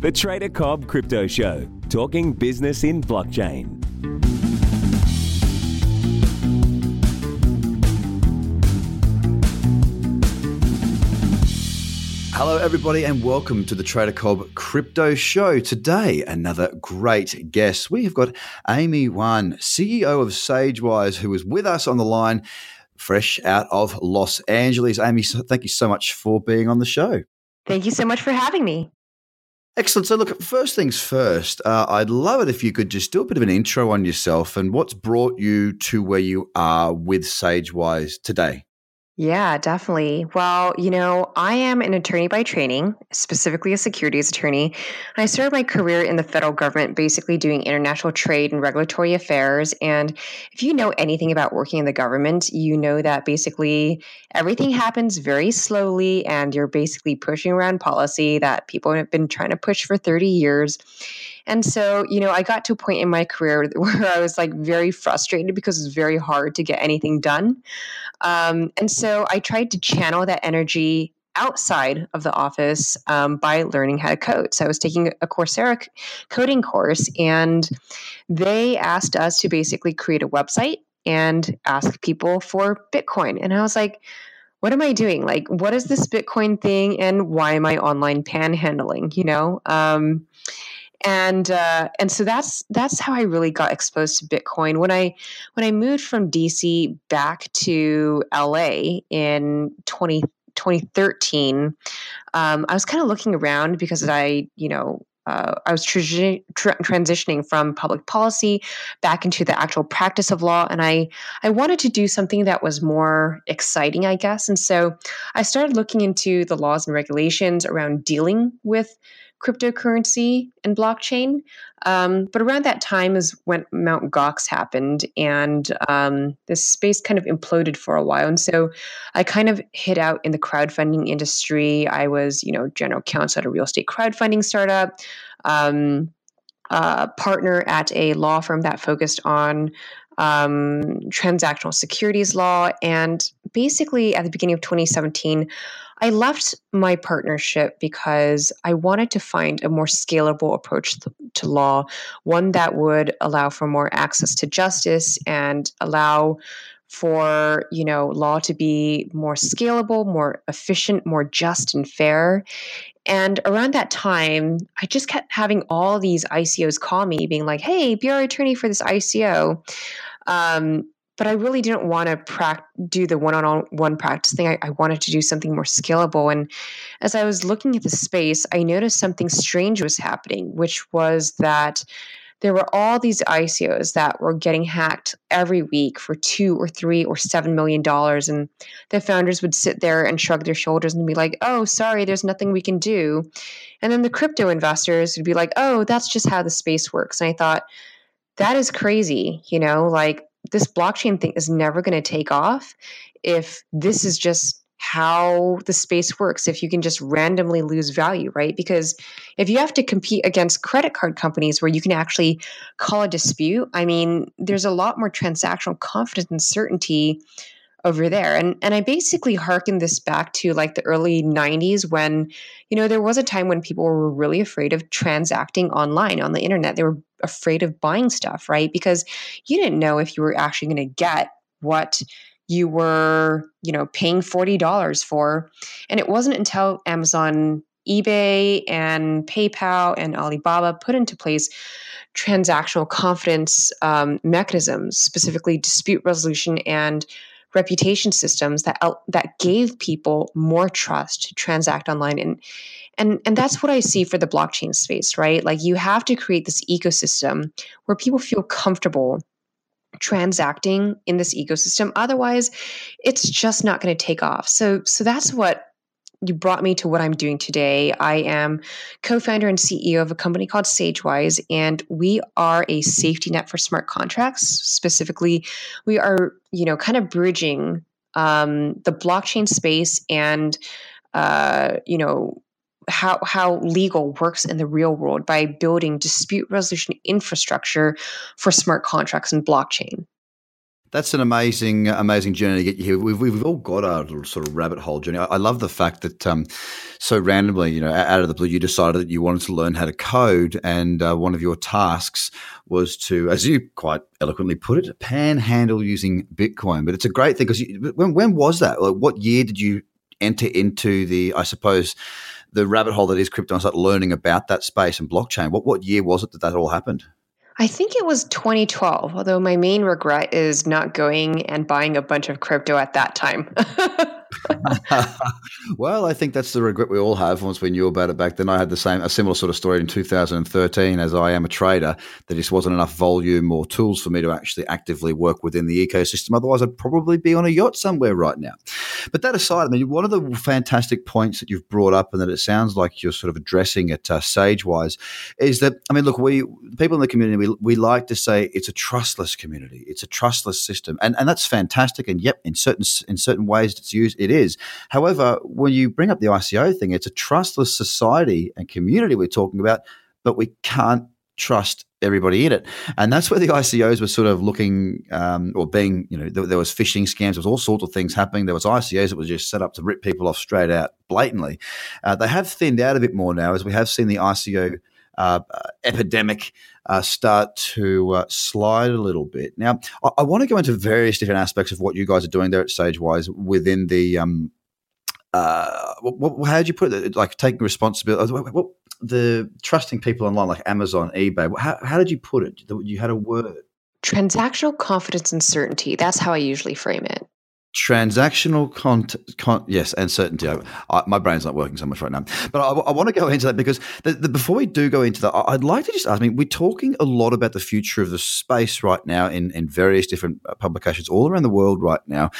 The Trader Cobb Crypto Show, talking business in blockchain. Hello, everybody, and welcome to the Trader Cobb Crypto Show. Today, another great guest. We have got Amy Wan, CEO of SageWise, who is with us on the line, fresh out of Los Angeles. Amy, thank you so much for being on the show. Thank you so much for having me. Excellent. So, look, first things first, uh, I'd love it if you could just do a bit of an intro on yourself and what's brought you to where you are with SageWise today. Yeah, definitely. Well, you know, I am an attorney by training, specifically a securities attorney. I started my career in the federal government, basically doing international trade and regulatory affairs. And if you know anything about working in the government, you know that basically everything happens very slowly and you're basically pushing around policy that people have been trying to push for 30 years. And so, you know, I got to a point in my career where I was like very frustrated because it's very hard to get anything done. Um, and so I tried to channel that energy outside of the office um, by learning how to code. So I was taking a Coursera coding course, and they asked us to basically create a website and ask people for Bitcoin. And I was like, what am I doing? Like, what is this Bitcoin thing, and why am I online panhandling? You know. Um, and uh, and so that's that's how I really got exposed to Bitcoin. When I when I moved from DC back to LA in 20, 2013, um, I was kind of looking around because I you know uh, I was tra- tra- transitioning from public policy back into the actual practice of law, and I I wanted to do something that was more exciting, I guess. And so I started looking into the laws and regulations around dealing with cryptocurrency and blockchain. Um, but around that time is when Mount Gox happened, and um, this space kind of imploded for a while. And so I kind of hit out in the crowdfunding industry. I was, you know, general counsel at a real estate crowdfunding startup. Um, uh, partner at a law firm that focused on um, transactional securities law. And basically, at the beginning of 2017, I left my partnership because I wanted to find a more scalable approach to, law, one that would allow for more access to justice and allow for you know law to be more scalable more efficient more just and fair. And around that time i just kept having all these icos call me being like hey be our attorney for this ico um, but I really didn't want to pra- do the one-on-one practice thing. I, I, wanted to do something more scalable. And as I was looking at the space, I noticed something strange was happening, which was that there were all these ICOs that were getting hacked every week for two or three or seven million dollars. And the founders would sit there and shrug their shoulders and be like, oh, sorry, there's nothing we can do. And then the crypto investors would be like, oh, that's just how the space works. And I thought, that is crazy. You know, like this blockchain thing is never going to take off if this is just how the space works if you can just randomly lose value right? Because if you have to compete against credit card companies where you can actually call a dispute i mean there's a lot more transactional confidence and certainty over there. And and I basically hearken this back to like the early 90s when, you know, there was a time when people were really afraid of transacting online on the internet. They were afraid of buying stuff, right? Because you didn't know if you were actually going to get what you were, you know, paying $40 for. And it wasn't until Amazon eBay and PayPal and Alibaba put into place transactional confidence um, mechanisms, specifically dispute resolution and reputation systems that that gave people more trust to transact online. And and and that's what i see for the blockchain space right? Like you have to create this ecosystem where people feel comfortable transacting in this ecosystem. Otherwise it's just not going to take off. So so that's what you brought me to what I'm doing today. I am co founder and CEO of a company called SageWise, and we are a safety net for smart contracts. Specifically, we are, you know, kind of bridging um, the blockchain space and, uh, you know, how how legal works in the real world by building dispute resolution infrastructure for smart contracts and blockchain. That's an amazing, amazing journey to get you here. We've, we've all got our little sort of rabbit hole journey. I, love the fact that um, so randomly, you know, out of the blue, you decided that you wanted to learn how to code, and uh, one of your tasks was to, as you quite eloquently put it, panhandle using Bitcoin. But it's a great thing because when, when was that? Like, what year did you enter into the, I suppose, the rabbit hole that is crypto and start learning about that space and blockchain? What what year was it that that all happened? I think it was 2012, although my main regret is not going and buying a bunch of crypto at that time. well, I think that's the regret we all have once we knew about it back then. I had the same, a similar sort of story in 2013 as I am a trader. There just wasn't enough volume or tools for me to actually actively work within the ecosystem. Otherwise, I'd probably be on a yacht somewhere right now. But that aside, I mean, one of the fantastic points that you've brought up and that it sounds like you're sort of addressing it uh, SageWise is that, I mean, look, we, people in the community, we, we like to say it's a trustless community. It's a trustless system. And, and that's fantastic. And yep, in certain, in certain ways it's used it is. However, when you bring up the ICO thing, it's a trustless society and community we're talking about, but we can't trust everybody in it. And that's where the ICOs were sort of looking um, or being, you know, there, there, was phishing scams, there was all sorts of things happening. There was ICOs that were just set up to rip people off straight out blatantly. Uh, they have thinned out a bit more now as we have seen the ICO uh, epidemic uh, start to uh, slide a little bit. Now, I, I want to go into various different aspects of what you guys are doing there at SageWise within the. Um, uh, what, what, how did you put it? Like taking responsibility, what, what, the trusting people online, like Amazon, eBay. How, how did you put it? You had a word. Transactional confidence and certainty. That's how I usually frame it transactional con- yes, and certainty. I, I, my brain's not working so much right now, but I, I want to go into that because the, the, before we do go into that, I'd like to just ask. I mean, we're talking a lot about the future of the space right now in in various different uh, publications all around the world right now.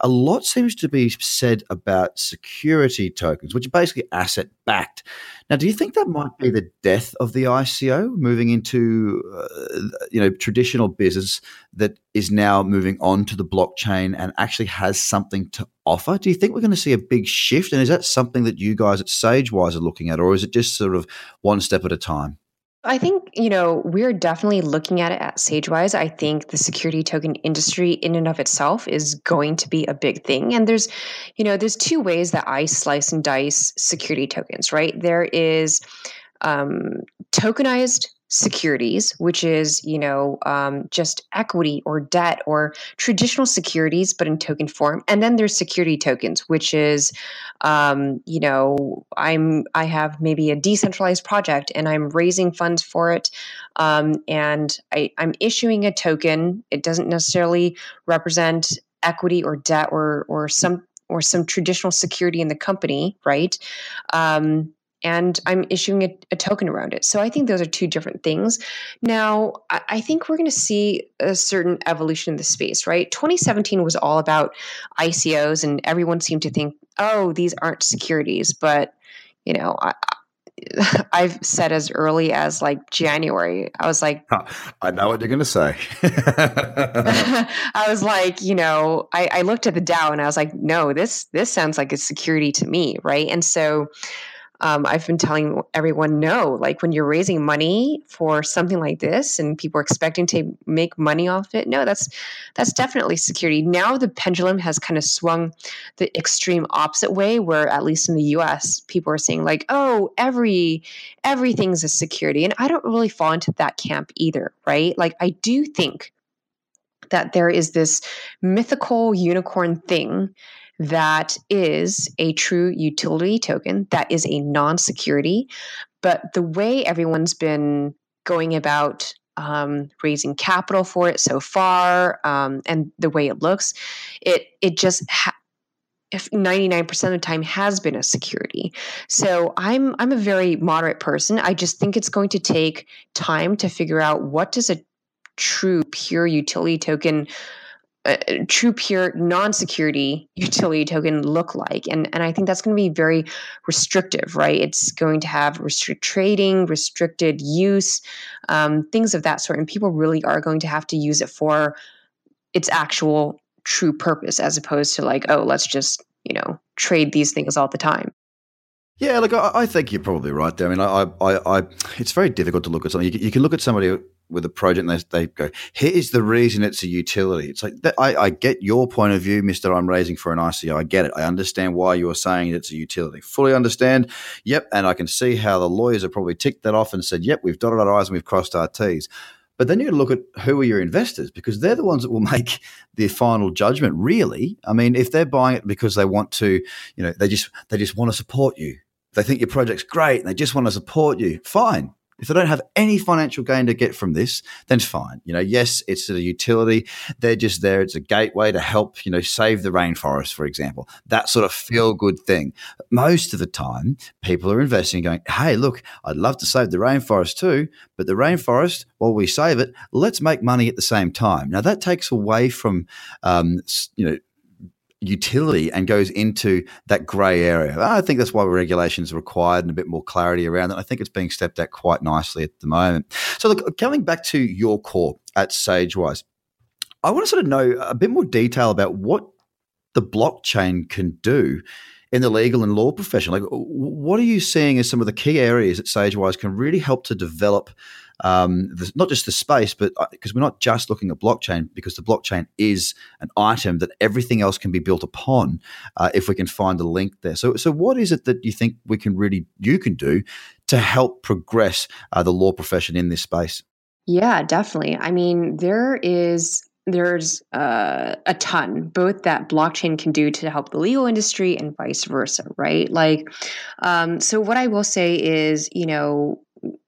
A lot seems to be said about security tokens, which are basically asset backed. Now, do you think that might be the death of the ICO, moving into uh, you know traditional business that is now moving on to the blockchain and actually has something to offer? Do you think we're going to see a big shift? And is that something that you guys at SageWise are looking at, or is it just sort of one step at a time? I think, you know, we're definitely looking at it at SageWise. I think the security token industry in and of itself is going to be a big thing. And there's, you know, there's two ways that I slice and dice security tokens, right? There is um, tokenized securities, which is, you know, um, just equity or debt or traditional securities, but in token form. And then there's security tokens, which is, um, you know, I'm I have maybe a decentralized project and I'm raising funds for it, um, and I, I'm issuing a token. It doesn't necessarily represent equity or debt or or some or some traditional security in the company, right? Um, and I'm issuing a, a, token around it. So I think those are two different things. Now, I, I think we're going to see a certain evolution in the space, right? 2017 was all about ICOs, and everyone seemed to think, oh, these aren't securities. But, you know, I, I've said as early as like January, I was like, I know what you're going to say. I was like, you know, I, I, looked at the DAO and I was like, no, this this sounds like a security to me, right? And so um, I've been telling everyone no, like when you're raising money for something like this and people are expecting to make money off it, no, that's that's definitely security. Now the pendulum has kind of swung the extreme opposite way, where at least in the U.S. people are saying like, oh, every everything's a security, and I don't really fall into that camp either, right? Like I do think that there is this mythical unicorn thing that is a true utility token, that is a non security. But the way everyone's been going about um, raising capital for it so far, um, and the way it looks, it it just ha- if 99% of the time has been a security. So I'm I'm a very moderate person. I just think it's going to take time to figure out what does a true pure utility token true pure non-security utility token look like and and i think that's going to be very restrictive right it's going to have restrict trading restricted use um, things of that sort and people really are going to have to use it for its actual true purpose as opposed to like oh let's just you know trade these things all the time yeah, look, I, I, think you're probably right there. I mean, I, I, I, it's very difficult to look at something. You, you, can look at somebody with a project and they, they go, here's the reason it's a utility. It's like, I, I get your point of view, Mr. I'm raising for an ICO. I get it. I understand why you're saying it's a utility. Fully understand. Yep. And I can see how the lawyers have probably ticked that off and said, yep, we've dotted our I's and we've crossed our T's. But then you look at who are your investors because they're the ones that will make the final judgment. Really, I mean, if they're buying it because they want to, you know, they just they just want to support you. They think your project's great and they just want to support you. Fine, if they don't have any financial gain to get from this, then fine. You know, yes, it's a utility. They're just there. It's a gateway to help, you know, save the rainforest, for example. That sort of feel good thing. Most of the time, people are investing going, hey, look, I'd love to save the rainforest too, but the rainforest, while we save it, let's make money at the same time. Now, that takes away from, um, you know, utility and goes into that grey area. I think that's why regulations are required and a bit more clarity around it. I think it's being stepped at quite nicely at the moment. So, look, coming back to your core at SageWise, I want to sort of know a bit more detail about what the blockchain can do in the legal and law profession. Like, what are you seeing as some of the key areas that SageWise can really help to develop um, the, not just the space, but because uh, we're not just looking at blockchain, because the blockchain is an item that everything else can be built upon uh, if we can find a link there. So, so what is it that you think we can really you can do to help progress uh, the law profession in this space? Yeah, definitely. I mean, there is there's uh, a ton both that blockchain can do to help the legal industry and vice versa right like um, so what i will say is you know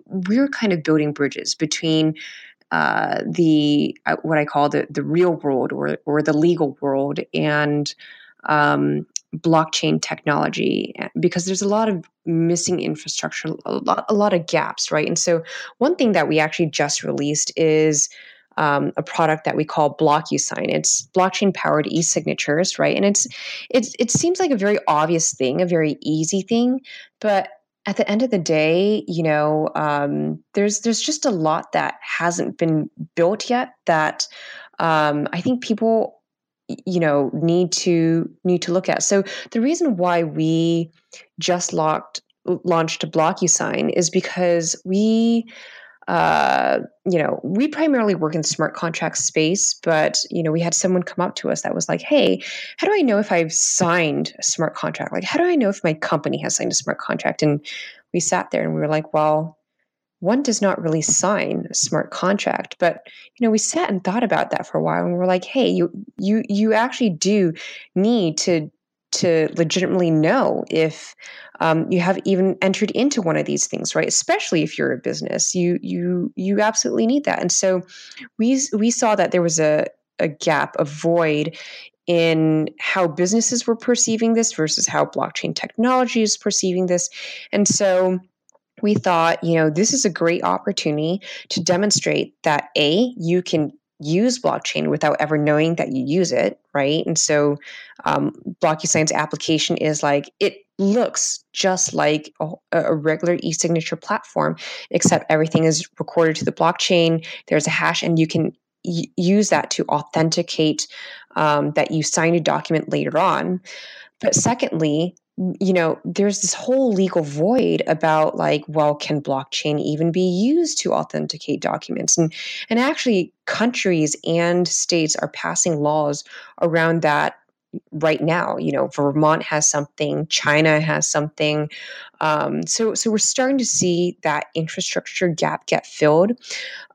we're kind of building bridges between uh, the uh, what I call the the real world or or the legal world and um, blockchain technology because there's a lot of missing infrastructure, a lot a lot of gaps, right? And so one thing that we actually just released is um, a product that we call BlockUSign. It's blockchain powered e-signatures, right? And it's it seems like a very obvious thing, a very easy thing, but at the end of the day, you know, um, there's there's just a lot that hasn't been built yet that um, I think people, you know, need to need to look at. So the reason why we just locked launched BlockUSign is because we uh, you know, we primarily work in smart contract space, but you know, we had someone come up to us that was like, "Hey, how do I know if I've signed a smart contract? Like, how do I know if my company has signed a smart contract?" And we sat there and we were like, "Well, one does not really sign a smart contract, but you know, we sat and thought about that for a while, and we're like, "Hey, you you you actually do need to to legitimately know if um, you have even entered into one of these things, right? Especially if you're a business, you you you absolutely need that. And so we we saw that there was a a gap, a void in how businesses were perceiving this versus how blockchain technology is perceiving this, and so we thought, you know, this is a great opportunity to demonstrate that a you can use blockchain without ever knowing that you use it, right? And so, um, BlockUsign's application is like it looks just like a, a regular e-signature platform, except everything is recorded to the blockchain. There's a hash, and you can y- use that to authenticate um, that you signed a document later on. But secondly, you know, there's this whole legal void about like, well, can blockchain even be used to authenticate documents? And and actually countries and states are passing laws around that right now. You know, Vermont has something, China has something. Um, so, so we're starting to see that infrastructure gap get filled.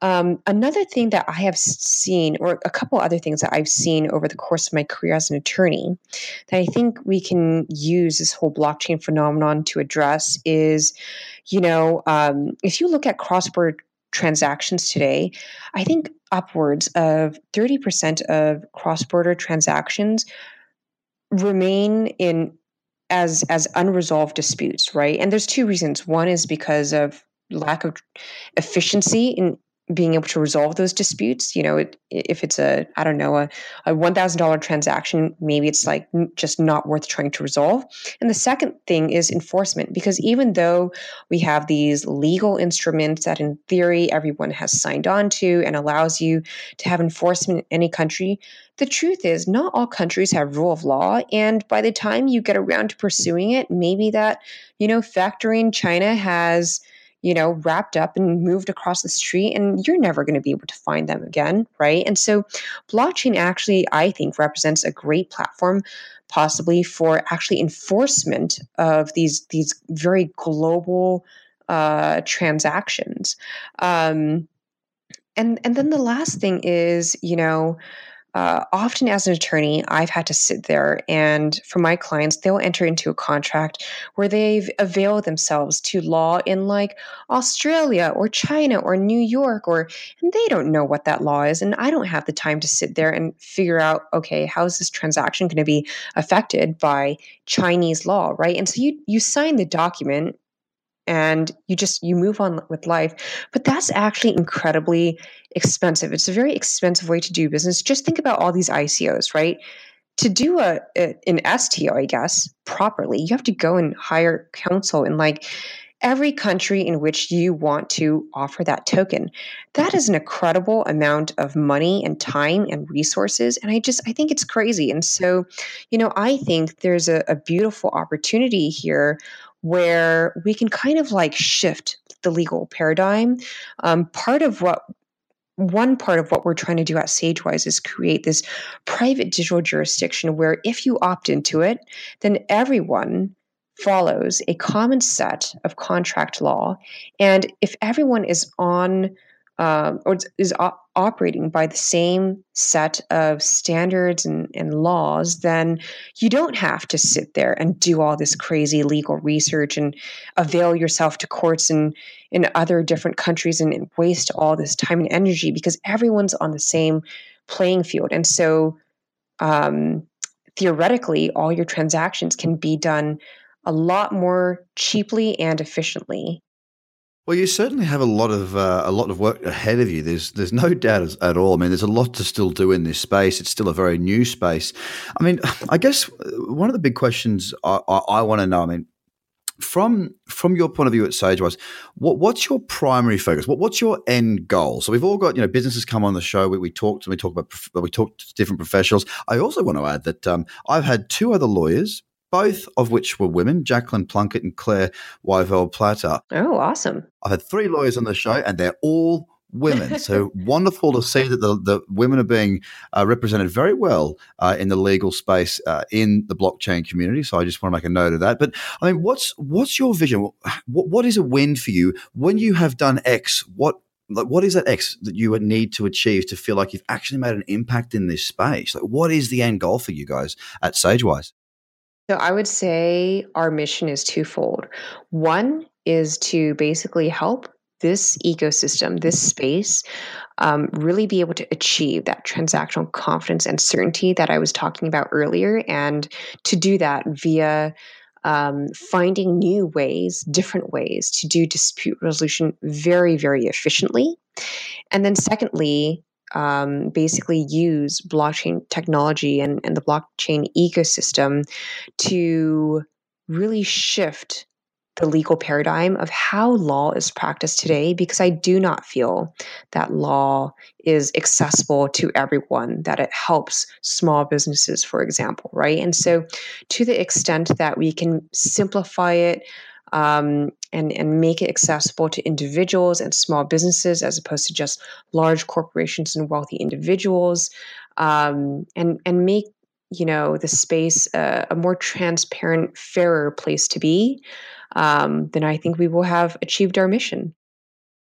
Um, another thing that I have seen, or a couple other things that I've seen over the course of my career as an attorney, that I think we can use this whole blockchain phenomenon to address is, you know, um, if you look at cross-border transactions today, I think upwards of 30% of cross border transactions remain in as as unresolved disputes, right? And there's two reasons. One is because of lack of efficiency in being able to resolve those disputes. You know, it, if it's a, I don't know, a, a $1,000 transaction, maybe it's like just not worth trying to resolve. And the second thing is enforcement, because even though we have these legal instruments that in theory everyone has signed on to and allows you to have enforcement in any country, the truth is not all countries have rule of law. And by the time you get around to pursuing it, maybe that, you know, factory in China has you know, wrapped up and moved across the street, and you're never going to be able to find them again, right? And so, blockchain actually, I think, represents a great platform possibly for actually enforcement of these these very global uh, transactions. Um, and and then the last thing is, you know, uh, often as an attorney, I've had to sit there and for my clients, they'll enter into a contract where they've availed themselves to law in like Australia or China or New York, or and they don't know what that law is. And I don't have the time to sit there and figure out, okay, how is this transaction going to be affected by Chinese law, right? And so you you sign the document and you just you move on with life. But that's actually incredibly expensive. It's a very expensive way to do business. Just think about all these icos right? To do a, a an sto i guess properly you have to go and hire counsel in like every country in which you want to offer that token. That is an incredible amount of money and time and resources and i just i think it's crazy. And so you know i think there's a, a beautiful opportunity here where we can kind of like shift the legal paradigm. Um, part of what one part of what we're trying to do at SageWise is create this private digital jurisdiction where if you opt into it, then everyone follows a common set of contract law. And if everyone is on um, or is operating by the same set of standards and, and laws, then you don't have to sit there and do all this crazy legal research and avail yourself to courts in, in other different countries and, and waste all this time and energy because everyone's on the same playing field. And so, um, theoretically, all your transactions can be done a lot more cheaply and efficiently well, you certainly have a lot of uh, a lot of work ahead of you. There's there's no doubt at all. I mean, there's a lot to still do in this space. It's still a very new space. I mean, I guess uh, one of the big questions I, I, I want to know. I mean, from from your point of view at SageWise, what, what's your primary focus? What, what's your end goal? So we've all got you know businesses come on the show. We, we talked and we talk about we talk to different professionals. I also want to add that um, I've had two other lawyers both of which were women, Jacqueline Plunkett and Claire Wyvell Platter. Oh, awesome. I've had three lawyers on the show, and they're all women. So wonderful to see that the, the women are being uh, represented very well uh, in the legal space uh, in the blockchain community. So I just want to make a note of that. But I mean, what's what's your vision? What, what is a win for you when you have done X? What like what is that X that you would need to achieve to feel like you've actually made an impact in this space? Like what is the end goal for you guys at SageWise? So I would say our mission is twofold. One is to basically help this ecosystem, this space, um, really be able to achieve that transactional confidence and certainty that I was talking about earlier. And to do that via um, finding new ways, different ways to do dispute resolution very, very efficiently. And then, secondly, um, basically use blockchain technology and, and the blockchain ecosystem to really shift the legal paradigm of how law is practiced today because I do not feel that law is accessible to everyone, that it helps small businesses, for example, right? And so, to the extent that we can simplify it, um, and and make it accessible to individuals and small businesses as opposed to just large corporations and wealthy individuals, um, and and make you know the space a more transparent, fairer place to be. Um, then I think we will have achieved our mission.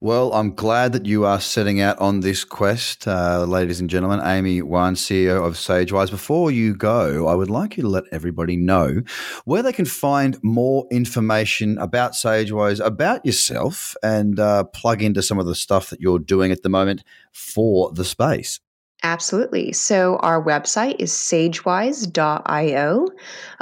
Well, I'm glad that you are setting out on this quest, uh, ladies and gentlemen. Amy Wan, CEO of SageWise. Before you go, I would like you to let everybody know where they can find more information about SageWise, about yourself, and uh, plug into some of the stuff that you're doing at the moment for the space. Absolutely. So our website is sagewise.io.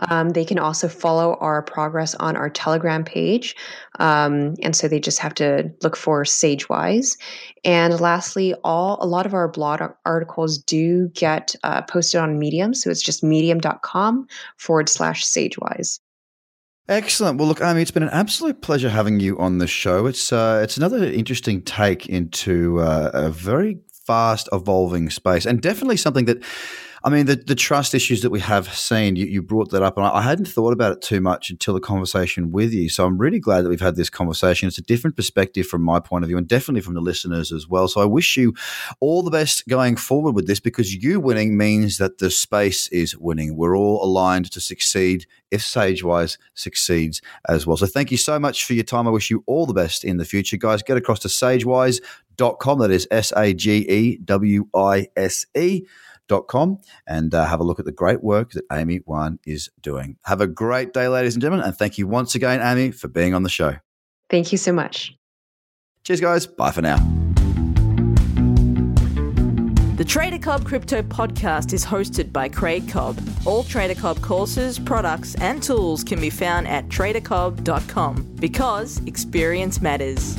Um, they can also follow our progress on our Telegram page. Um, and so they just have to look for Sagewise. And lastly, all a lot of our blog articles do get uh, posted on Medium. So it's just medium.com forward slash Sagewise. Excellent. Well, look, Amy, it's been an absolute pleasure having you on the show. It's uh, it's another interesting take into uh, a very fast evolving space and definitely something that I mean, the, the trust issues that we have seen, you, you brought that up, and I, I, hadn't thought about it too much until the conversation with you. So I'm really glad that we've had this conversation. It's a different perspective from my point of view, and definitely from the listeners as well. So I wish you all the best going forward with this because you winning means that the space is winning. We're all aligned to succeed if SageWise succeeds as well. So thank you so much for your time. I wish you all the best in the future, guys. Get across to sagewise.com. That is S A G E W I S E. Dot com and uh, have a look at the great work that Amy Wan is doing. Have a great day, ladies and gentlemen, and thank you once again, Amy, for being on the show. Thank you so much. Cheers, guys. Bye for now. The Trader Cobb Crypto Podcast is hosted by Craig Cobb. All Trader Cobb courses, products, and tools can be found at tradercobb.com because experience matters.